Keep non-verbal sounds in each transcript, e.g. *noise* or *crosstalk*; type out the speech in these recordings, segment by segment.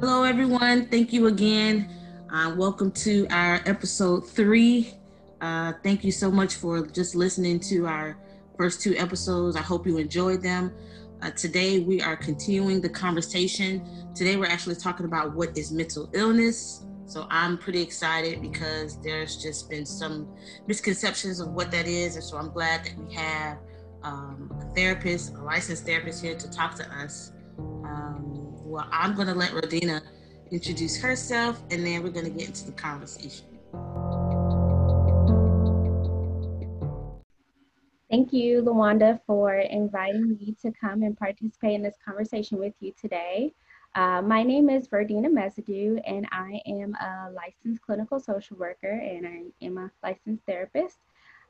Hello, everyone. Thank you again. Uh, welcome to our episode three. Uh, thank you so much for just listening to our first two episodes. I hope you enjoyed them. Uh, today, we are continuing the conversation. Today, we're actually talking about what is mental illness. So, I'm pretty excited because there's just been some misconceptions of what that is. And so, I'm glad that we have um, a therapist, a licensed therapist here to talk to us. Um, well, I'm going to let Rhodena introduce herself and then we're going to get into the conversation. Thank you, Lawanda, for inviting me to come and participate in this conversation with you today. Uh, my name is Rhodena Mesadieu, and I am a licensed clinical social worker and I am a licensed therapist.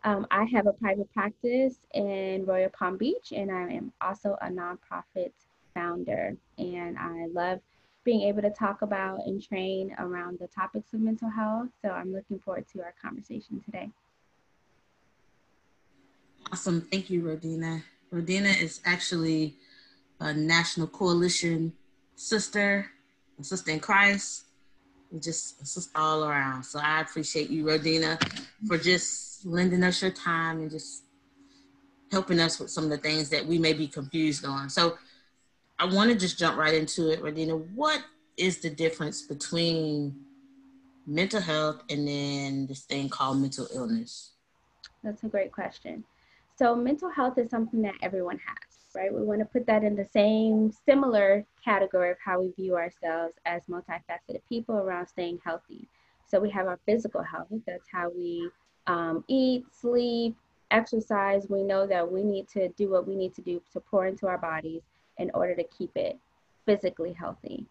Um, I have a private practice in Royal Palm Beach, and I am also a nonprofit founder. And I love being able to talk about and train around the topics of mental health. So I'm looking forward to our conversation today. Awesome. Thank you, Rhodena. Rhodena is actually a National Coalition sister, a sister in Christ, just a sister all around. So I appreciate you, Rhodena, for just lending us your time and just helping us with some of the things that we may be confused on. So I want to just jump right into it, Rhodena. What is the difference between mental health and then this thing called mental illness? That's a great question. So mental health is something that everyone has, right? We want to put that in the same similar category of how we view ourselves as multifaceted people around staying healthy. So we have our physical health. That's how we um, eat, sleep, exercise. We know that we need to do what we need to do to pour into our bodies in order to keep it physically healthy.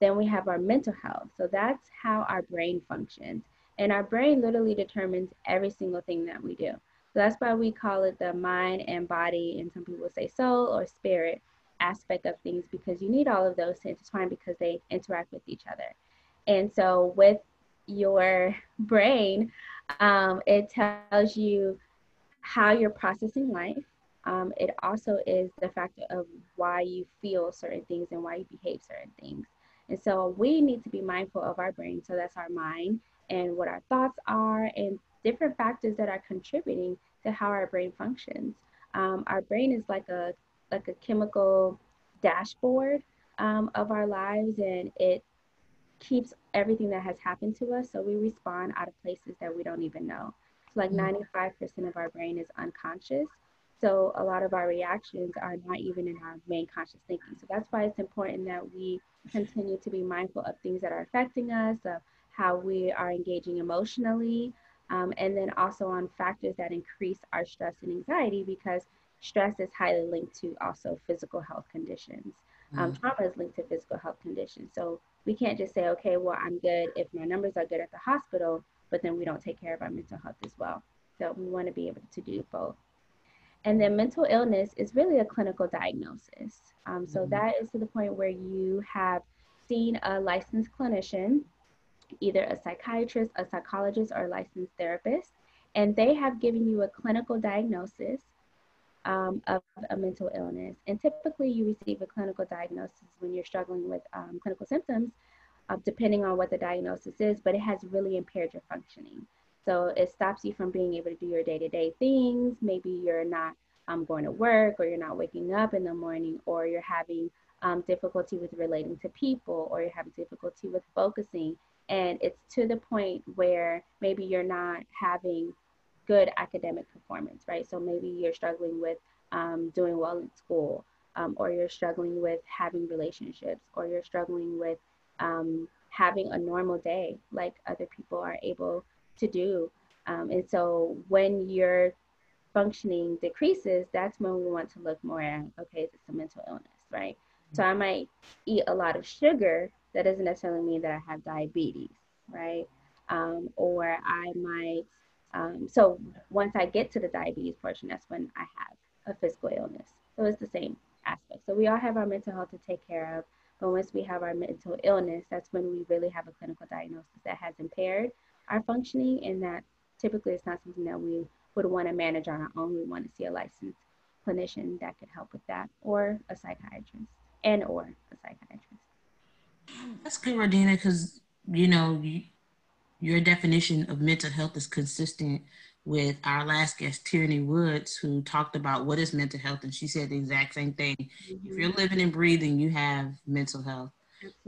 Then we have our mental health. So that's how our brain functions. And our brain literally determines every single thing that we do. So that's why we call it the mind and body, and some people say soul or spirit aspect of things because you need all of those to intertwine because they interact with each other. And so with your brain, um, it tells you how you're processing life. Um, it also is the factor of why you feel certain things and why you behave certain things. And so we need to be mindful of our brain. So that's our mind and what our thoughts are and different factors that are contributing to how our brain functions. Um, our brain is like a like a chemical dashboard um, of our lives, and it keeps everything that has happened to us. So we respond out of places that we don't even know. So like 95% mm-hmm. of our brain is unconscious. So a lot of our reactions are not even in our main conscious thinking. So that's why it's important that we continue to be mindful of things that are affecting us, of how we are engaging emotionally, um, and then also on factors that increase our stress and anxiety because stress is highly linked to also physical health conditions. Um, mm. trauma is linked to physical health conditions. So we can't just say, okay, well, I'm good if my numbers are good at the hospital, but then we don't take care of our mental health as well. So we want to be able to do both. And then mental illness is really a clinical diagnosis. Um, so mm-hmm. that is to the point where you have seen a licensed clinician either a psychiatrist, a psychologist, or a licensed therapist, and they have given you a clinical diagnosis um, of a mental illness. And typically, you receive a clinical diagnosis when you're struggling with um, clinical symptoms, uh, depending on what the diagnosis is, but it has really impaired your functioning. So it stops you from being able to do your day to day things. Maybe you're not um, going to work, or you're not waking up in the morning, or you're having um, difficulty with relating to people, or you're having difficulty with focusing and it's to the point where maybe you're not having good academic performance, right? So maybe you're struggling with um, doing well in school, um, or you're struggling with having relationships, or you're struggling with um, having a normal day like other people are able to do. Um, and so when your functioning decreases, that's when we want to look more at okay, is a mental illness, right? So I might eat a lot of sugar that doesn't necessarily mean that I have diabetes, right? Um, or I might, um, so once I get to the diabetes portion, that's when I have a physical illness. So it's the same aspect. So we all have our mental health to take care of, but once we have our mental illness, that's when we really have a clinical diagnosis that has impaired our functioning, and that typically it's not something that we would want to manage on our own. We want to see a licensed clinician that could help with that, or a psychiatrist, and or a psychiatrist. That's good, Rhodena, because you know you, your definition of mental health is consistent with our last guest, Tierney Woods, who talked about what is mental health, and she said the exact same thing. Mm-hmm. If you're living and breathing, you have mental health.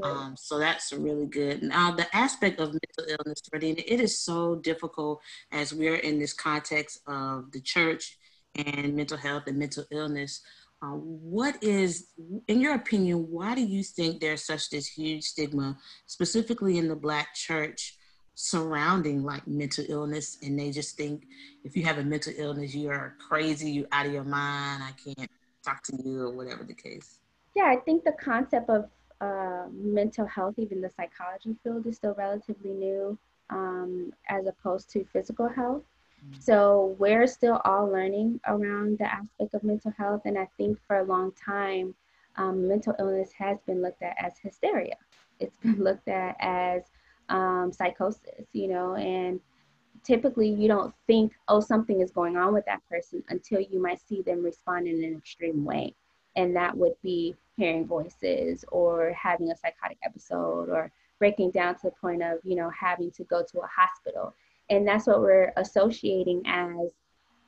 Um, so that's really good. Now, the aspect of mental illness, Rhodena, it is so difficult as we're in this context of the church and mental health and mental illness. Uh, what is, in your opinion, why do you think there's such this huge stigma, specifically in the Black church, surrounding like mental illness? And they just think if you have a mental illness, you are crazy, you're out of your mind, I can't talk to you, or whatever the case. Yeah, I think the concept of uh, mental health, even the psychology field, is still relatively new um, as opposed to physical health. Mm-hmm. So we're still all learning around the aspect of mental health. And I think for a long time, um, mental illness has been looked at as hysteria. It's *laughs* been looked at as um, psychosis, you know, and typically you don't think, oh, something is going on with that person until you might see them respond in an extreme way. And that would be hearing voices or having a psychotic episode or breaking down to the point of, you know, having to go to a hospital. And that's what we're associating as,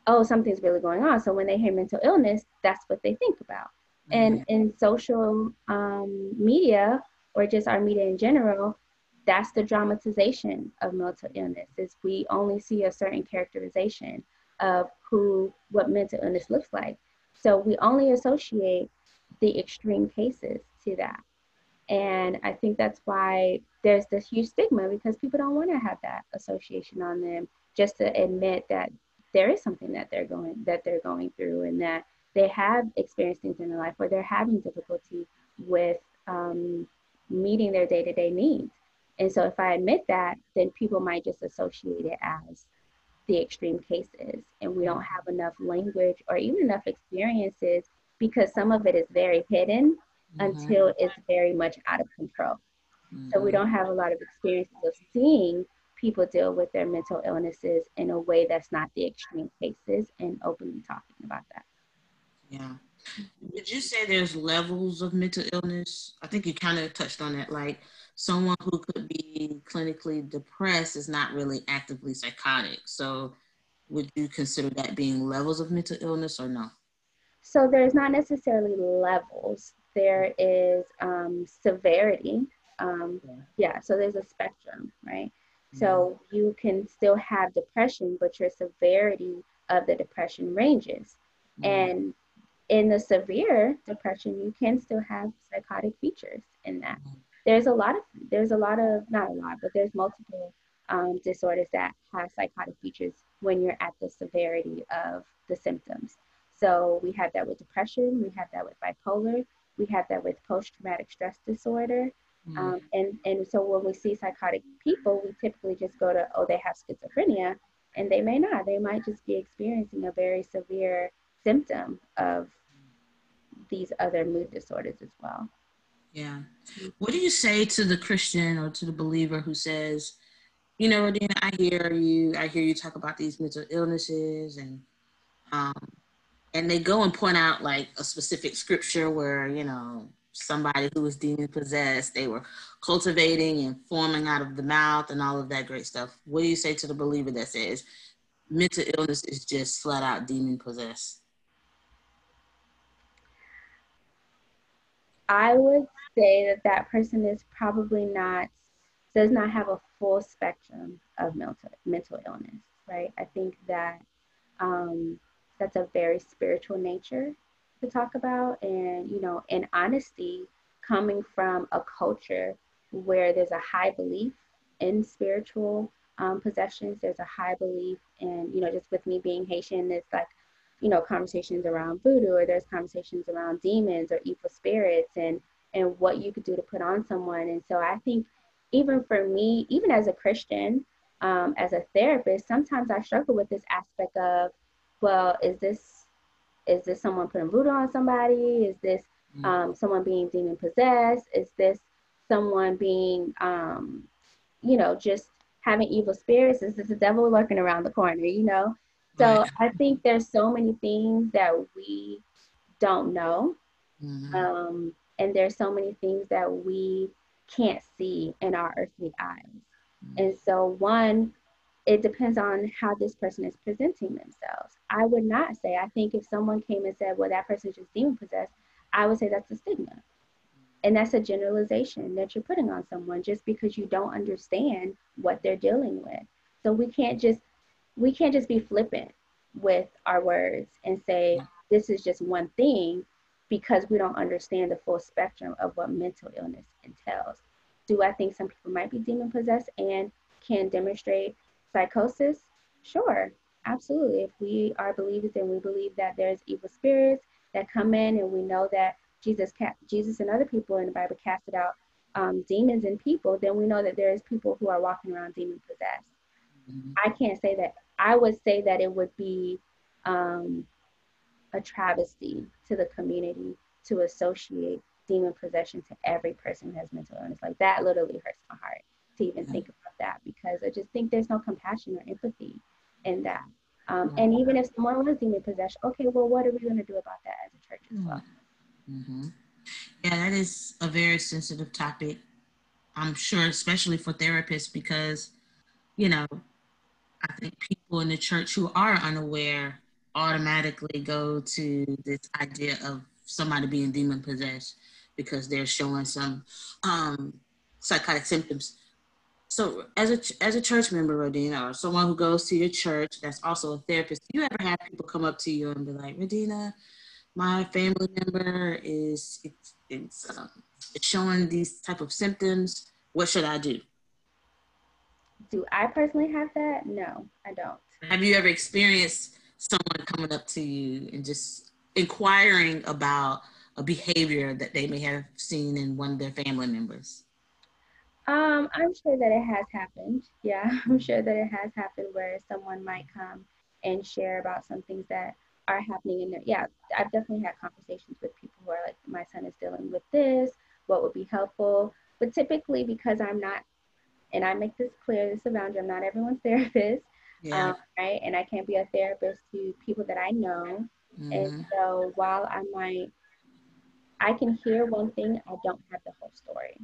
oh, something's really going on. So when they hear mental illness, that's what they think about. Mm-hmm. And in social um, media or just our media in general, that's the dramatization of mental illness is we only see a certain characterization of who what mental illness looks like so we only associate the extreme cases to that. And I think that's why there's this huge stigma because people don't want to have that association on them just to admit that there is something that they're going that they're going through and that they have experienced things in their life where they're having difficulty with um, meeting their day-to-day needs. And so if I admit that, then people might just associate it as the extreme cases. And we don't have enough language or even enough experiences because some of it is very hidden mm-hmm. until it's very much out of control. Mm-hmm. So we don't have a lot of experiences of seeing people deal with their mental illnesses in a way that's not the extreme cases and openly talking about that. Yeah. Would you say there's levels of mental illness? I think you kind of touched on that. Like someone who could be clinically depressed is not really actively psychotic. So would you consider that being levels of mental illness or no? So there's not necessarily levels. There is um, severity. Um, yeah. yeah. So there's a spectrum, right? Mm-hmm. So you can still have depression, but your severity of the depression ranges. Mm-hmm. And in the severe depression, you can still have psychotic features in that. Mm-hmm. There's a lot of there's a lot of not a lot, but there's multiple um, disorders that have psychotic features when you're at the severity of the symptoms. So we have that with depression, we have that with bipolar, we have that with post-traumatic stress disorder. Mm-hmm. Um, and, and so when we see psychotic people, we typically just go to, oh, they have schizophrenia, and they may not. They might just be experiencing a very severe symptom of these other mood disorders as well. Yeah. What do you say to the Christian or to the believer who says, you know, Rhodena, I hear you, I hear you talk about these mental illnesses and um, and they go and point out like a specific scripture where you know somebody who was demon possessed they were cultivating and forming out of the mouth and all of that great stuff. What do you say to the believer that says mental illness is just flat out demon possessed i would say that that person is probably not does not have a full spectrum of mental mental illness right? I think that um, that's a very spiritual nature to talk about. And you know in honesty coming from a culture where there's a high belief in spiritual um, possessions there's a high belief in you know just with me being haitian it's like you know conversations around voodoo or there's conversations around demons or evil spirits and and what you could do to put on someone. And so i think even for me even as a christian um, as a therapist sometimes i struggle with this aspect of well, is this is this someone putting voodoo on somebody? Is this mm. um, someone being demon possessed? Is this someone being, um, you know, just having evil spirits? Is this the devil lurking around the corner? You know, so right. I think there's so many things that we don't know, mm-hmm. um, and there's so many things that we can't see in our earthly eyes. Mm-hmm. And so, one, it depends on how this person is presenting themselves. I would not say, I think if someone came and said, well, that person is just demon possessed, I would say that's a stigma. And that's a generalization that you're putting on someone just because you don't understand what they're dealing with. So we can't just we can't just be flippant with our words and say this is just one thing because we don't understand the full spectrum of what mental illness entails. Do I think some people might be demon possessed and can demonstrate psychosis? Sure, absolutely. If we are believers and we believe that there's evil spirits that come in and we know that Jesus, Jesus and other people in the Bible casted out um, demons in people, then we know that there's people who are walking around demon possessed. Mm-hmm. I can't say that. I would say that it would be um, a travesty to the community to associate demon possession to every person who has mental illness. Like that literally hurts my heart to even think about that because I just think there's no compassion or empathy in that. Um, and even if someone was demon possessed, okay, well, what are we going to do about that as a church as well? Mm-hmm. Yeah, that is a very sensitive topic. I'm sure, especially for therapists, because, you know, I think people in the church who are unaware automatically go to this idea of somebody being demon possessed because they're showing some um, psychotic symptoms. So, as a as a church member, Rhodena, or someone who goes to your church that's also a therapist, you ever have people come up to you and be like, Rhodena, my family member is it's, it's, um, it's showing these type of symptoms. What should I do? Do I personally have that? No, I don't. Have you ever experienced someone coming up to you and just inquiring about a behavior that they may have seen in one of their family members? Um, I'm sure that it has happened. Yeah, *laughs* I'm sure that it has happened where someone might come and share about some things that are happening in there. Yeah, I've definitely had conversations with people who are like, my son is dealing with this. What would be helpful? But typically, because I'm not, and I make this clear, this is a boundary. I'm not everyone's *laughs* therapist yeah. um, right? And I can't be a therapist to people that I know. Mm-hmm. And so while I might, I can hear one thing, I don't have the whole story.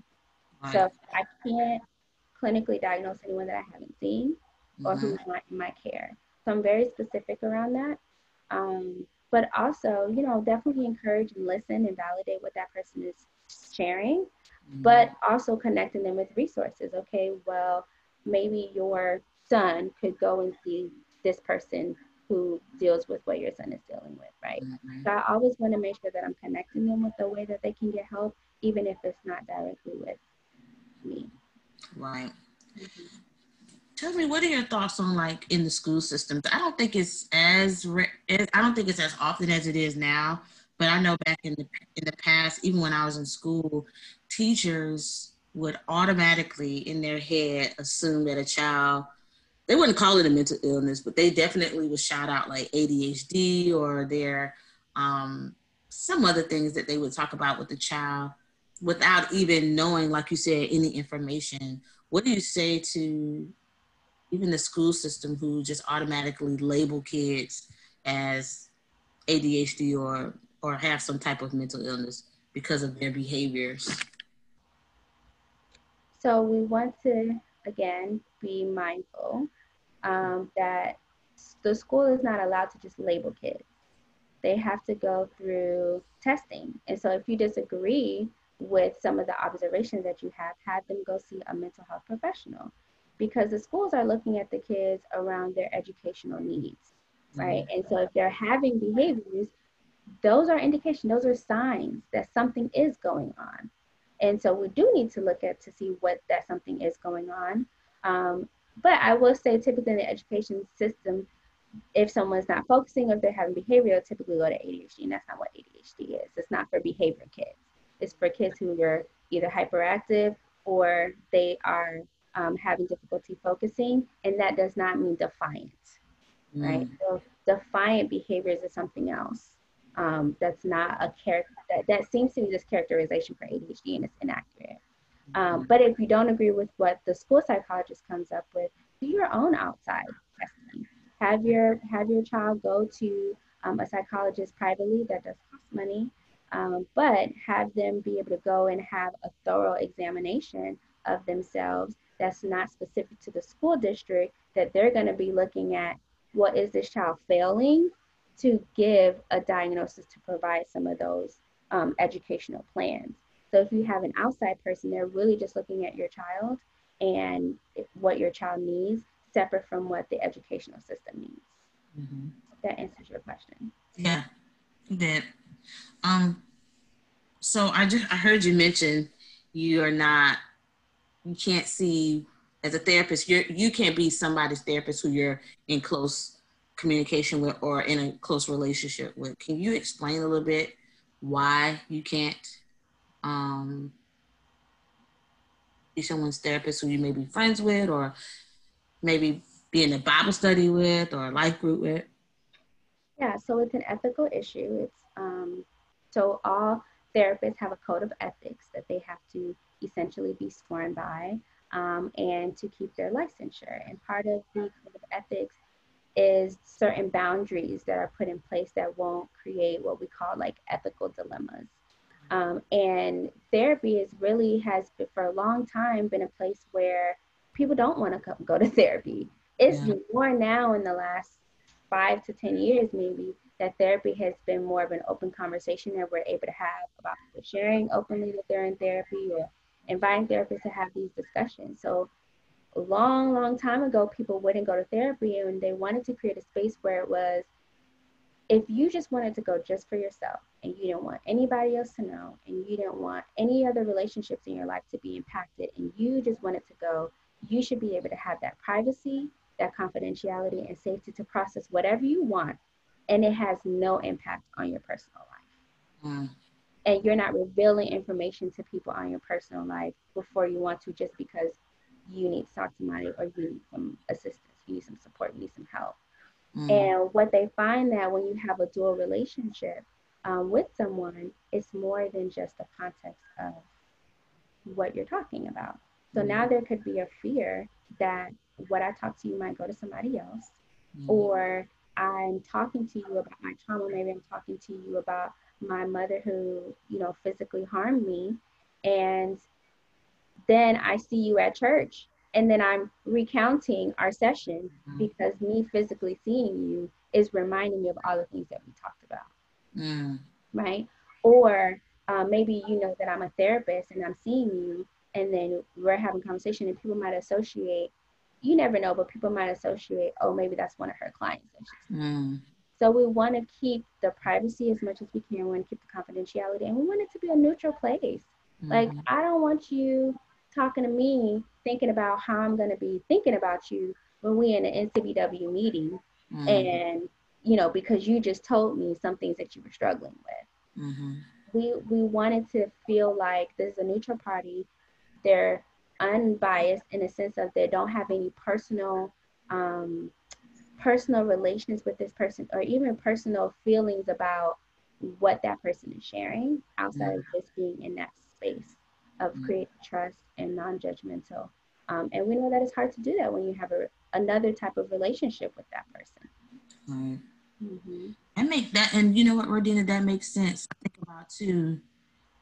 Right. So I can't clinically diagnose anyone that I haven't seen or mm-hmm. who's not in my care. So I'm very specific around that. Um, but also, you know, definitely encourage and listen and validate what that person is sharing, mm-hmm. but also connecting them with resources. Okay, well, maybe your son could go and see this person who deals with what your son is dealing with, right? Mm-hmm. So I always want to make sure that I'm connecting them with the way that they can get help, even if it's not directly with me. Right. Tell me, what are your thoughts on like in the school systems? I don't think it's as re- I don't think it's as often as it is now, but I know back in the in the past, even when I was in school, teachers would automatically in their head assume that a child they wouldn't call it a mental illness, but they definitely would shout out like ADHD or their um, some other things that they would talk about with the child without even knowing, like you said, any information. What do you say to even the school system who just automatically label kids as ADHD or or have some type of mental illness because of their behaviors? So we want to again be mindful um, that the school is not allowed to just label kids. They have to go through testing. And so if you disagree with some of the observations that you have, have them go see a mental health professional because the schools are looking at the kids around their educational needs, right? Mm-hmm. And so if they're having behaviors, those are indication, those are signs that something is going on. And so we do need to look at to see what that something is going on. Um, but I will say, typically in the education system, if someone's not focusing if they're having behavior, typically go to ADHD, and that's not what ADHD is. It's not for behavior kids. It's for kids who are either hyperactive or they are um, having difficulty focusing, and that does not mean defiant, mm. right? So defiant behaviors is something else. Um, that's not a character that, that seems to be this characterization for ADHD and it's inaccurate. Um, but if you don't agree with what the school psychologist comes up with, do your own outside testing. Have your have your child go to um, a psychologist privately that does cost money um, but have them be able to go and have a thorough examination of themselves that's not specific to the school district that they're going to be looking at what is this child failing to give a diagnosis to provide some of those um, educational plans? So if you have an outside person they're really just looking at your child and what your child needs separate from what the educational system needs. Mm-hmm. that answers your question. Yeah that um so i just i heard you mention you are not you can't see as a therapist you're you can't be somebody's therapist who you're in close communication with or in a close relationship with. Can you explain a little bit why you can't um be someone's therapist who you may be friends with or maybe be in a bible study with or a life group with? Yeah so it's an ethical issue. It's um so all therapists have a code of ethics that they have to essentially be sworn by um, and to keep their licensure. And part of the code of ethics is certain boundaries that are put in place that won't create what we call like ethical dilemmas. Um, and therapy is really has been, for a long time been a place where people don't want to go to therapy. It's yeah. more now in the last five to ten years maybe that therapy has been more of an open conversation that we're able to have about sharing openly that they're in therapy or inviting therapists to have these discussions. So a long, long time ago, people wouldn't go to therapy and they wanted to create a space where it was if you just wanted to go just for yourself and you don't want anybody else to know and you don't want any other relationships in your life to be impacted and you just wanted to go, you should be able to have that privacy, that confidentiality, and safety to process whatever you want. And it has no impact on your personal life. Mm and you're not revealing information to people on your personal life before you want to just because you need to talk to somebody or you need some assistance you need some support you need some help mm. and what they find that when you have a dual relationship um, with someone it's more than just the context of what you're talking about so mm. now there could be a fear that what i talk to you might go to somebody else mm. or i'm talking to you about my trauma maybe i'm talking to you about my mother who, you know, physically harmed me. And then I see you at church and then I'm recounting our session mm-hmm. because me physically seeing you is reminding me of all the things that we talked about. Mm. Right. Or uh, maybe you know that I'm a therapist and I'm seeing you and then we're having conversation and people might associate you never know but people might associate oh maybe that's one of her clients mm. So we want to keep the privacy as much as we can. We want to keep the confidentiality, and we want it to be a neutral place. Mm-hmm. Like I don't want you talking to me thinking about how I'm going to be thinking about you when we in an NCBW meeting, mm-hmm. and you know because you just told me some things that you were struggling with. Mm-hmm. We we wanted to feel like this is a neutral party. They're unbiased in the sense of they don't have any personal um, personal relations with this person or even personal feelings about what that person is sharing outside of just being in that space of mm-hmm. creating trust and non-judgmental. Um, and we know that it's hard to do that when you have a, another type of relationship with that person. Right. Mm-hmm. and make that and you know what Rhodena that makes sense I think about too.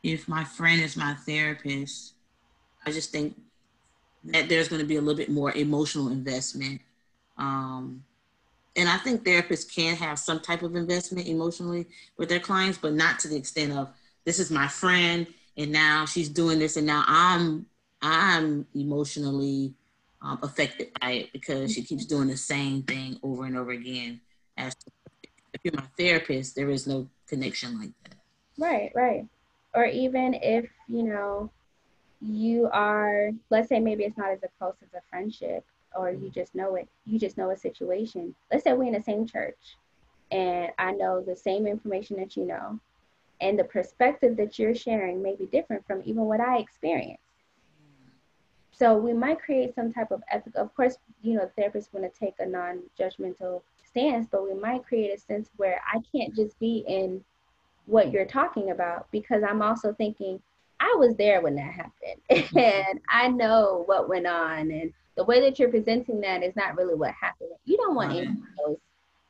If my friend is my therapist I just think that there's going to be a little bit more emotional investment um, and I think therapists can have some type of investment emotionally with their clients, but not to the extent of this is my friend and now she's doing this and now I'm I'm emotionally um, affected by it because she keeps doing the same thing over and over again. As if you're my therapist, there is no connection like that. Right, right. Or even if you know you are, let's say maybe it's not as close as a friendship, or you mm-hmm. just know it, you just know a situation. Let's say we're in the same church and I know the same information that you know, and the perspective that you're sharing may be different from even what I experienced. So we might create some type of ethical, of course, you know, therapists want to take a non-judgmental stance, but we might create a sense where I can't just be in what you're talking about because I'm also thinking, I was there when that happened *laughs* and I know what went on and the way that you're presenting that is not really what happened. You don't want right. any of those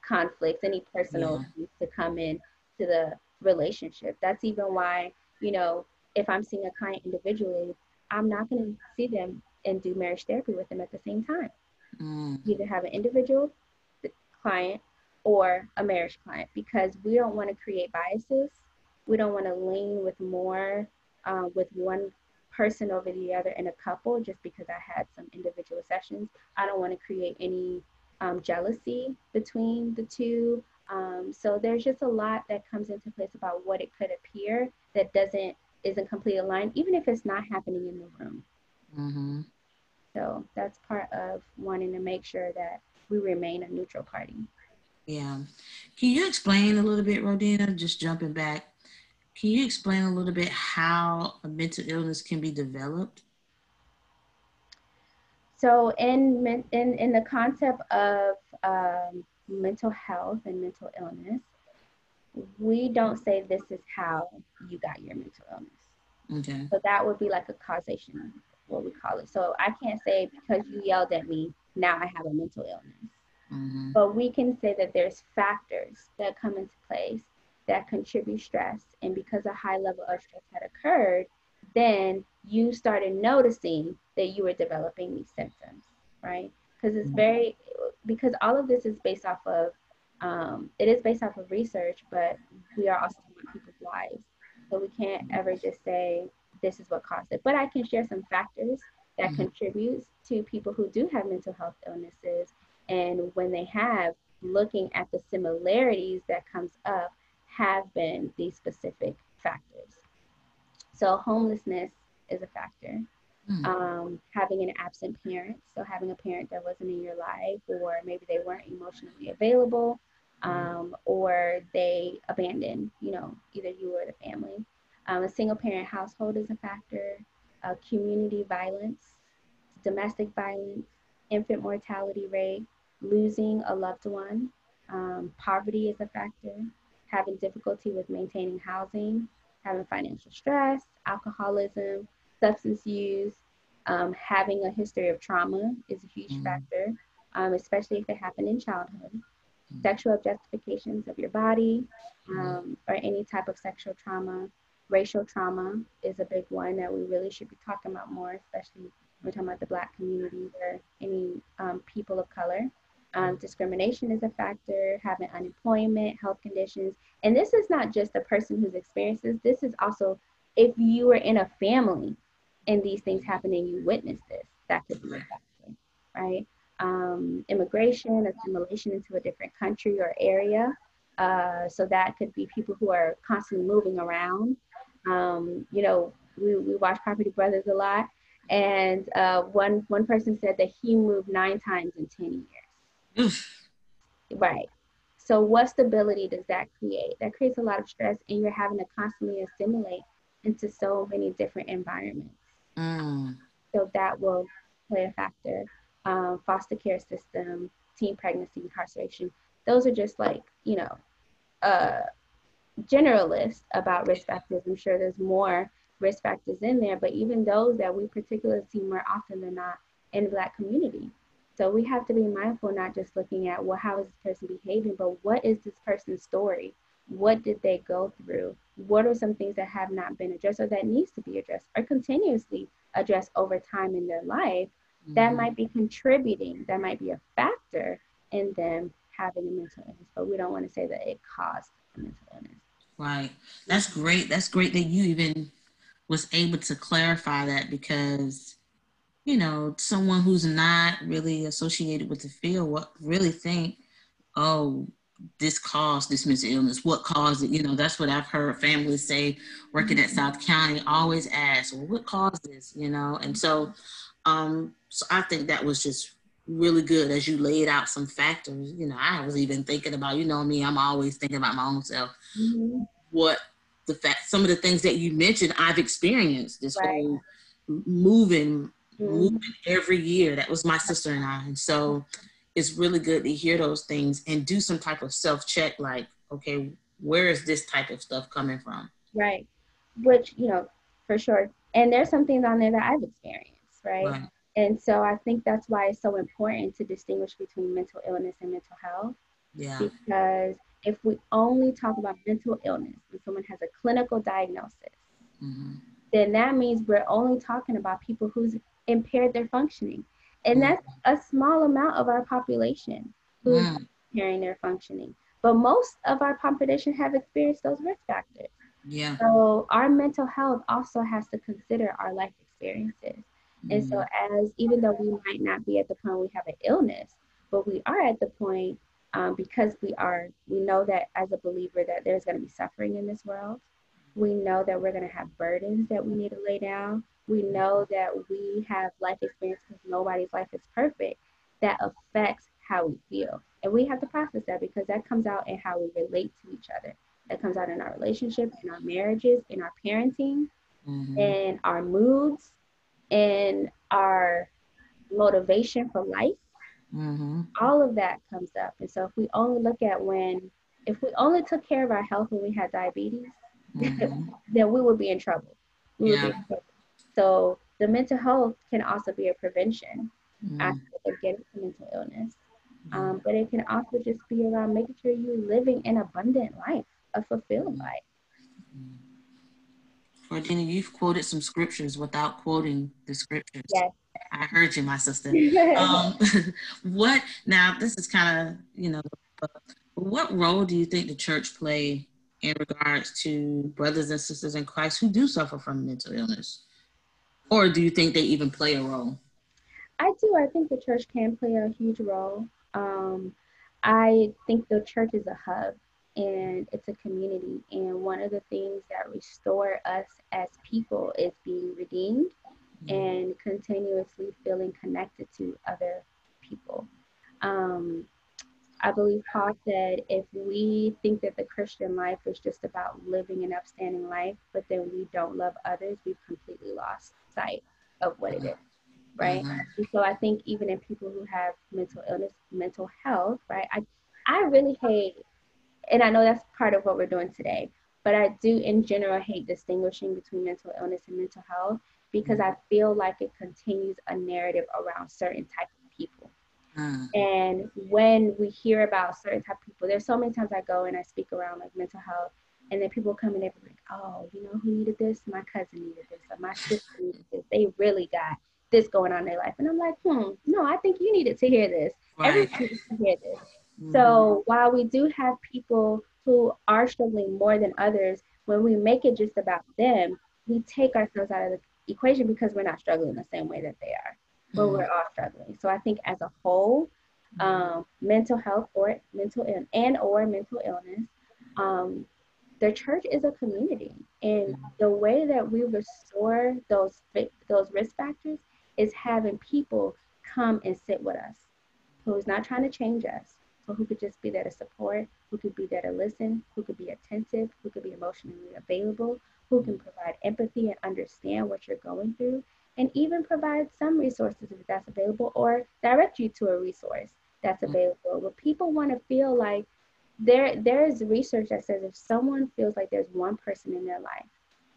conflicts, any personal yeah. to come in to the relationship. That's even why, you know, if I'm seeing a client individually, I'm not going to see them and do marriage therapy with them at the same time. Mm. Either have an individual client or a marriage client because we don't want to create biases. We don't want to lean with more uh, with one person over the other in a couple just because I had some individual sessions. I don't want to create any um, jealousy between the two. Um, so there's just a lot that comes into place about what it could appear that doesn't isn't completely aligned, even if it's not happening in the room. Mm-hmm. So that's part of wanting to make sure that we remain a neutral party. Yeah. Can you explain a little bit, Rhodena, just jumping back? Can you explain a little bit how a mental illness can be developed? So, in in in the concept of um, mental health and mental illness, we don't say this is how you got your mental illness. Okay. So that would be like a causation, what we call it. So I can't say because you yelled at me, now I have a mental illness. Mm-hmm. But we can say that there's factors that come into place that contribute stress. And because a high level of stress had occurred, then you started noticing that you were developing these symptoms, right? Because it's mm-hmm. very, because all of this is based off of, um, it is based off of research, but we are also people's lives. So we can't ever just say this is what caused it. But I can share some factors that mm-hmm. contributes to people who do have mental health illnesses and when they have looking at the similarities that comes up have been these specific factors so homelessness is a factor mm. um, having an absent parent so having a parent that wasn't in your life or maybe they weren't emotionally available hmm. um, or they abandoned you know either you or the family um, a single parent household is a factor uh, community violence domestic violence infant mortality rate, losing a loved one. Um, poverty is a factor, having difficulty with maintaining housing, having financial stress, alcoholism, substance use, um, having a history of trauma is a huge mm-hmm. factor, um, especially if it happened in childhood. Mm-hmm. Sexual objectifications of your body mm-hmm. um, or any type of sexual trauma. Racial trauma is a big one that we really should be talking about more, especially when we're talking about the Black community or any um, people of color. Um, discrimination is a factor, having unemployment, health conditions. And this is not just the person who's experienced this, this is also if you were in a family and these things happen and you witnessed this, that could be a factor, right? Um, immigration, assimilation into a different country or area. Uh, so that could be people who are constantly moving around. Um, you know, we, we watch Property Brothers a lot. And uh, one one person said that he moved nine times in ten years. *sighs* right. So what stability does that create? That creates a lot of stress, and you're having to constantly assimilate into so many different environments. Mm. So that will play a factor. Um, foster care system, teen pregnancy, incarceration. Those are just like you know, uh, generalist about risk factors. I'm sure there's more risk factors in there, but even those that we particularly see more often than not in Black community. So we have to be mindful, not just looking at, well, how is this person behaving, but what is this person's story? What did they go through? What are some things that have not been addressed or that needs to be addressed or continuously addressed over time in their life mm-hmm. that might be contributing, that might be a factor in them having a mental illness, but we don't want to say that it caused a mental illness. Right. That's great. That's great that you even was able to clarify that because you know someone who's not really associated with the field what really think oh this caused this mental illness. What caused it? You know that's what i've heard families say working at south county always ask well what caused this? You know and so um so i think that was just really good as you laid out some factors. You know i was even thinking about you know me i'm always thinking about my own self. Mm-hmm. what the fact some of the things that you mentioned I've experienced this right. whole moving mm-hmm. moving every year. That was my sister and I. And so it's really good to hear those things and do some type of self check like, okay, where is this type of stuff coming from? Right. Which, you know, for sure. And there's some things on there that I've experienced, right? right. And so I think that's why it's so important to distinguish between mental illness and mental health. Yeah. Because if we only talk about mental illness when someone has a clinical diagnosis, mm-hmm. then that means we're only talking about people who's impaired their functioning. And mm-hmm. that's a small amount of our population who's mm. impairing their functioning. But most of our population have experienced those risk factors. Yeah. So our mental health also has to consider our life experiences. Mm-hmm. And so mm-hmm. as even though we might not be at the point we have an illness, but we are at the point um, because we are we know that as a believer that there's going to be suffering in this world we know that we're going to have burdens that we need to lay down we know that we have life experiences nobody's life is perfect that affects how we feel and we have to process that because that comes out in how we relate to each other that comes out in our relationships in our marriages in our parenting mm-hmm. in our moods in our motivation for life Mm-hmm. All of that comes up. And so if we only look at when, if we only took care of our health when we had diabetes, mm-hmm. *laughs* then we would be in trouble. We yeah. would be in trouble. So the mental health can also be a prevention mm-hmm. aspect of getting mental illness. Mm-hmm. Um, but it can also just be around making sure you're living an abundant life, a fulfilled life. Regina, you've quoted some scriptures without quoting the scriptures. Yes. I heard you, my sister. *laughs* um, *laughs* what now? This is kind of you know, what role do you think the church play in regards to brothers and sisters in Christ who do suffer from mental illness, or do you think they even play a role? I do. I think the church can play a huge role. Um, I think the church is a hub and it's a community. And one of the things that restore us as people is being redeemed and continuously feeling connected to other people. Um, I believe Paul said if we think that the Christian life is just about living an upstanding life, but then we don't love others, we've completely lost sight of what it is, right? Mm-hmm. So I think even in people who have mental illness, mental health, right? I, I really hate, and I know that's part of what we're doing today, but I do in general hate distinguishing between mental illness and mental health because I feel like it continues a narrative around certain type of people. Mm. And when we hear about certain type of people, there's so many times I go and I speak around like mental health, and then people come in and they're like, "Oh, you know who needed this? My cousin needed this, or my sister *laughs* needed this. They really got this going on in their life." And I'm like, "Hmm, no, I think you needed to hear this. Right. Everybody needs to hear this." Mm-hmm. So while we do have people who are struggling more than others, when we make it just about them, we take ourselves out of the equation because we're not struggling the same way that they are, but mm-hmm. we're all struggling. So I think as a whole, mm-hmm. um, mental health or mental Ill- and or mental illness, um, the church is a community, and mm-hmm. the way that we restore those those risk factors is having people come and sit with us, who's not trying to change us, but who could just be there to support, who could be there to listen, who could be attentive, who could be emotionally available, who can provide empathy and understand what you're going through, and even provide some resources if that's available or direct you to a resource that's mm-hmm. available. But people want to feel like there there is research that says if someone feels like there's one person in their life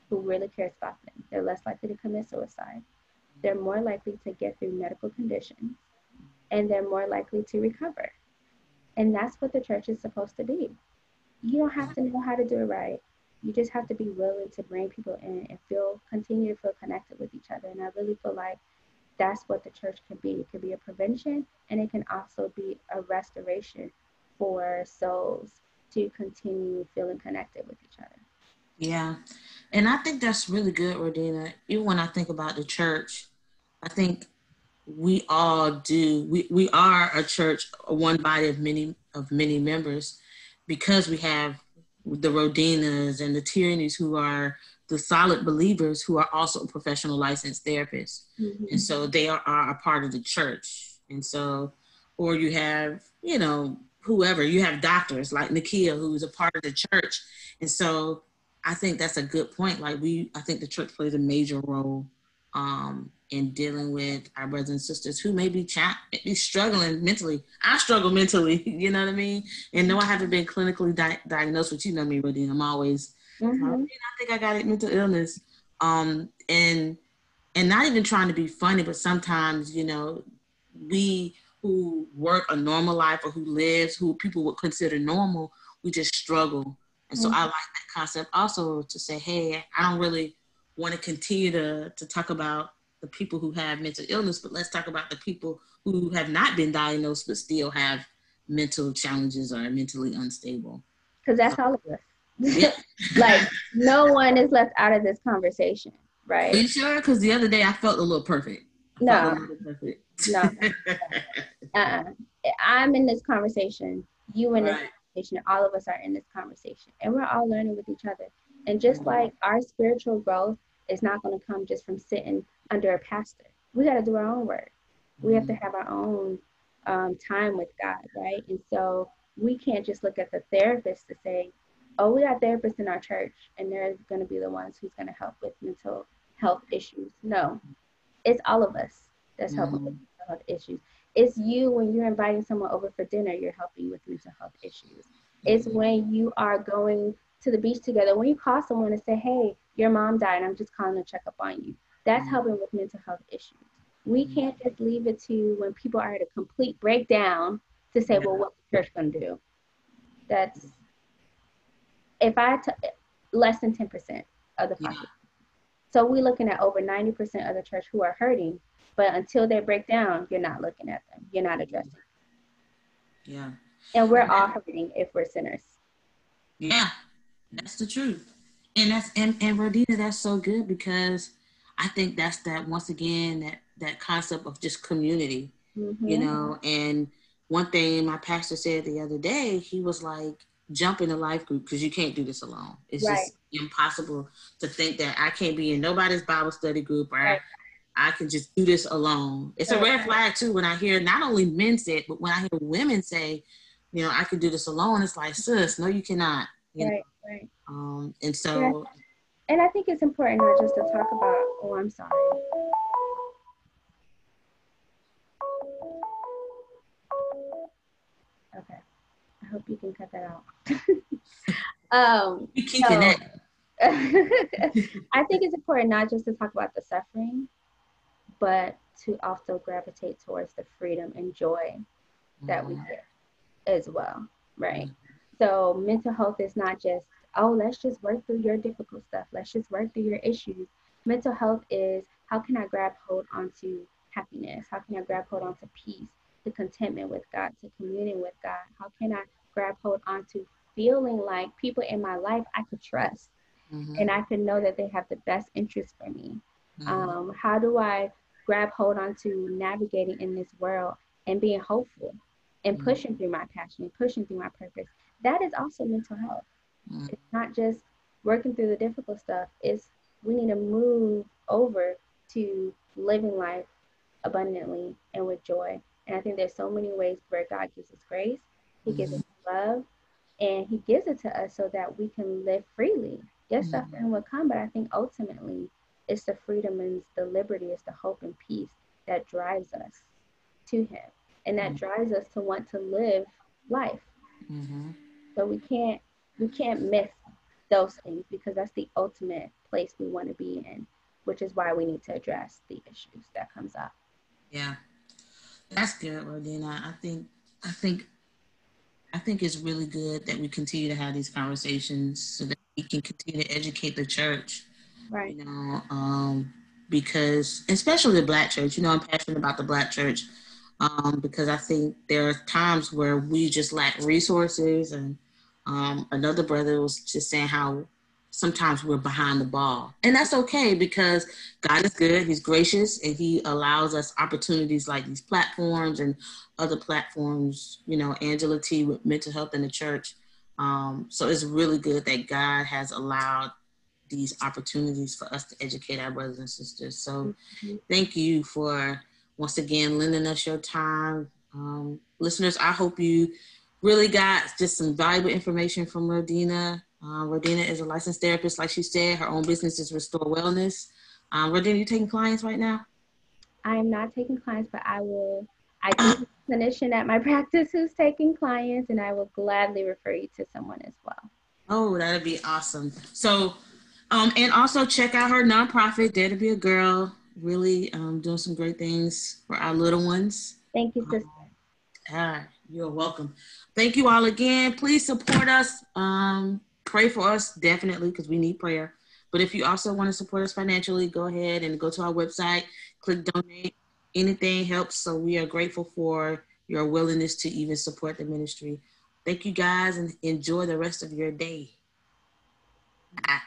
who really cares about them, they're less likely to commit suicide. They're more likely to get through medical conditions and they're more likely to recover. And that's what the church is supposed to be. You don't have to know how to do it right you just have to be willing to bring people in and feel continue to feel connected with each other. And i really feel like that's what the church can be. It can be a prevention and it can also be a restoration for souls to continue feeling connected with each other. Yeah. And i think that's really good Rhodena. Even when i think about the church i think we all do. We, we are a church one body of many of many members because we have the Rhodenas and the Tierneys who are the solid believers who are also professional licensed therapists. Mm-hmm. And so they are, are a part of the church. And so, or you have, you know, whoever, you have doctors like Nakia, who's a part of the church. And so I think that's a good point. Like we, I think the church plays a major role um, in dealing with our brothers and sisters who may be, cha- be struggling mentally. I struggle mentally, *laughs* you know what I mean? And no, I haven't been clinically di- diagnosed with, you know me, Rodine. I'm always, mm-hmm. I think I got it, mental illness. Um, and, and not even trying to be funny, but sometimes, you know, we who work a normal life or who lives, who people would consider normal, we just struggle. And so mm-hmm. I like that concept also to say, hey, I don't really want to continue to to talk about the people who have mental illness, but let's talk about the people who have not been diagnosed but still have mental challenges or are mentally unstable. Because that's all of us. Yeah. *laughs* like no one is left out of this conversation, right? Are you sure? Because the other day I felt a little perfect. I no. Perfect. no. *laughs* uh-uh. I'm in this conversation. You in right. this conversation. All of us are in this conversation, and we're all learning with each other. And just mm-hmm. like our spiritual growth is not going to come just from sitting under a pastor, we got to do our own work. We have to mm-hmm. have our own um, time with God, right? And so we can't just look at the therapist to say, oh, we got therapists in our church and they're going to be the ones who's going to help with mental health issues. No, it's all of us that's mm-hmm. helping with mental health issues. It's you when you're inviting someone over for dinner, you're helping with mental health issues. It's mm-hmm. when you are going to the beach together, when you call someone and say, hey, your mom died, I'm just calling to check up on you. That's mm-hmm. helping with mental health issues. We mm-hmm. can't just leave it to when people are at a complete breakdown to say, well, what's the church going to do? That's if I t- less than 10% of the population. So we're looking at over 90% of the church who are hurting, but until they break down, you're not looking at them. You're not addressing. Yeah. And we're all hurting if we're sinners. Yeah, that's the truth. And that's and, and Rhodena, that's so good because I think that's that once again that that concept of just community, mm-hmm. you know. And one thing my pastor said the other day, he was like, jump in a life group because you can't do this alone. It's right. just impossible to think that I can't be in nobody's Bible study group or right. I, can just do this alone. It's a red flag too when I hear not only men say it, but when I hear women say, you know, I can do this alone. It's like, sis, no, you cannot. You right, know? right. Um, and so. Yeah. And I think it's important not just to talk about. Oh, I'm sorry. Okay. I hope you can cut that out. *laughs* um, You're so, it. *laughs* I think it's important not just to talk about the suffering, but to also gravitate towards the freedom and joy that we mm-hmm. get as well, right? So mental health is not just, oh, let's just work through your difficult stuff. Let's just work through your issues. Mental health is how can I grab hold onto happiness? How can I grab hold onto peace? to contentment with God, to communing with God? How can I grab hold onto feeling like people in my life I could trust mm-hmm. and I could know that they have the best interest for me? Mm-hmm. Um, how do I grab hold onto navigating in this world and being hopeful and mm-hmm. pushing through my passion and pushing through my purpose? That is also mental health. Mm-hmm. It's not just working through the difficult stuff, it's we need to move over to living life abundantly and with joy and I think there's so many ways where God gives us grace, He gives us love, and He gives it to us so that we can live freely. Yes, mm-hmm. suffering will come, but I think ultimately it's the freedom and the liberty, it's the hope and peace that drives us to Him, and that mm-hmm. drives us to want to live life. Mm-hmm. So we can't we can't miss those things because that's the ultimate place we want to be in, which is why we need to address the issues that comes up. Yeah. That's good, Rhodena. I think I think I think it's really good that we continue to have these conversations so that we can continue to educate the church. Right. You know, um, because especially the black church, you know, I'm passionate about the black church. Um, because I think there are times where we just lack resources and um, another brother was just saying how sometimes we're behind the ball. And that's okay because God is good, He's gracious, and He allows us opportunities like these platforms and other platforms, you know, Angela T with mental health in the church. Um, so it's really good that God has allowed these opportunities for us to educate our brothers and sisters. So thank you for once again lending us your time. Um, listeners, I hope you really got just some valuable information from Rhodena. Uh, Rhodena is a licensed therapist, like she said. Her own business is Restore Wellness. Um, Rhodena, you taking clients right now? I am not taking clients, but I will. I do a clinician at my *laughs* practice who's taking clients, and I will gladly refer you to someone as well. Oh, that'd be awesome. So, um, and also check out her nonprofit, Dare to Be a Girl. Really um, doing some great things for our little ones. Thank you, sister. Um, Ah, you're welcome. Thank you all again. Please support us. Um, pray for us definitely because we need prayer. But if you also want to support us financially, go ahead and go to our website, click donate. Anything helps. So we are grateful for your willingness to even support the ministry. Thank you guys and enjoy the rest of your day. Bye.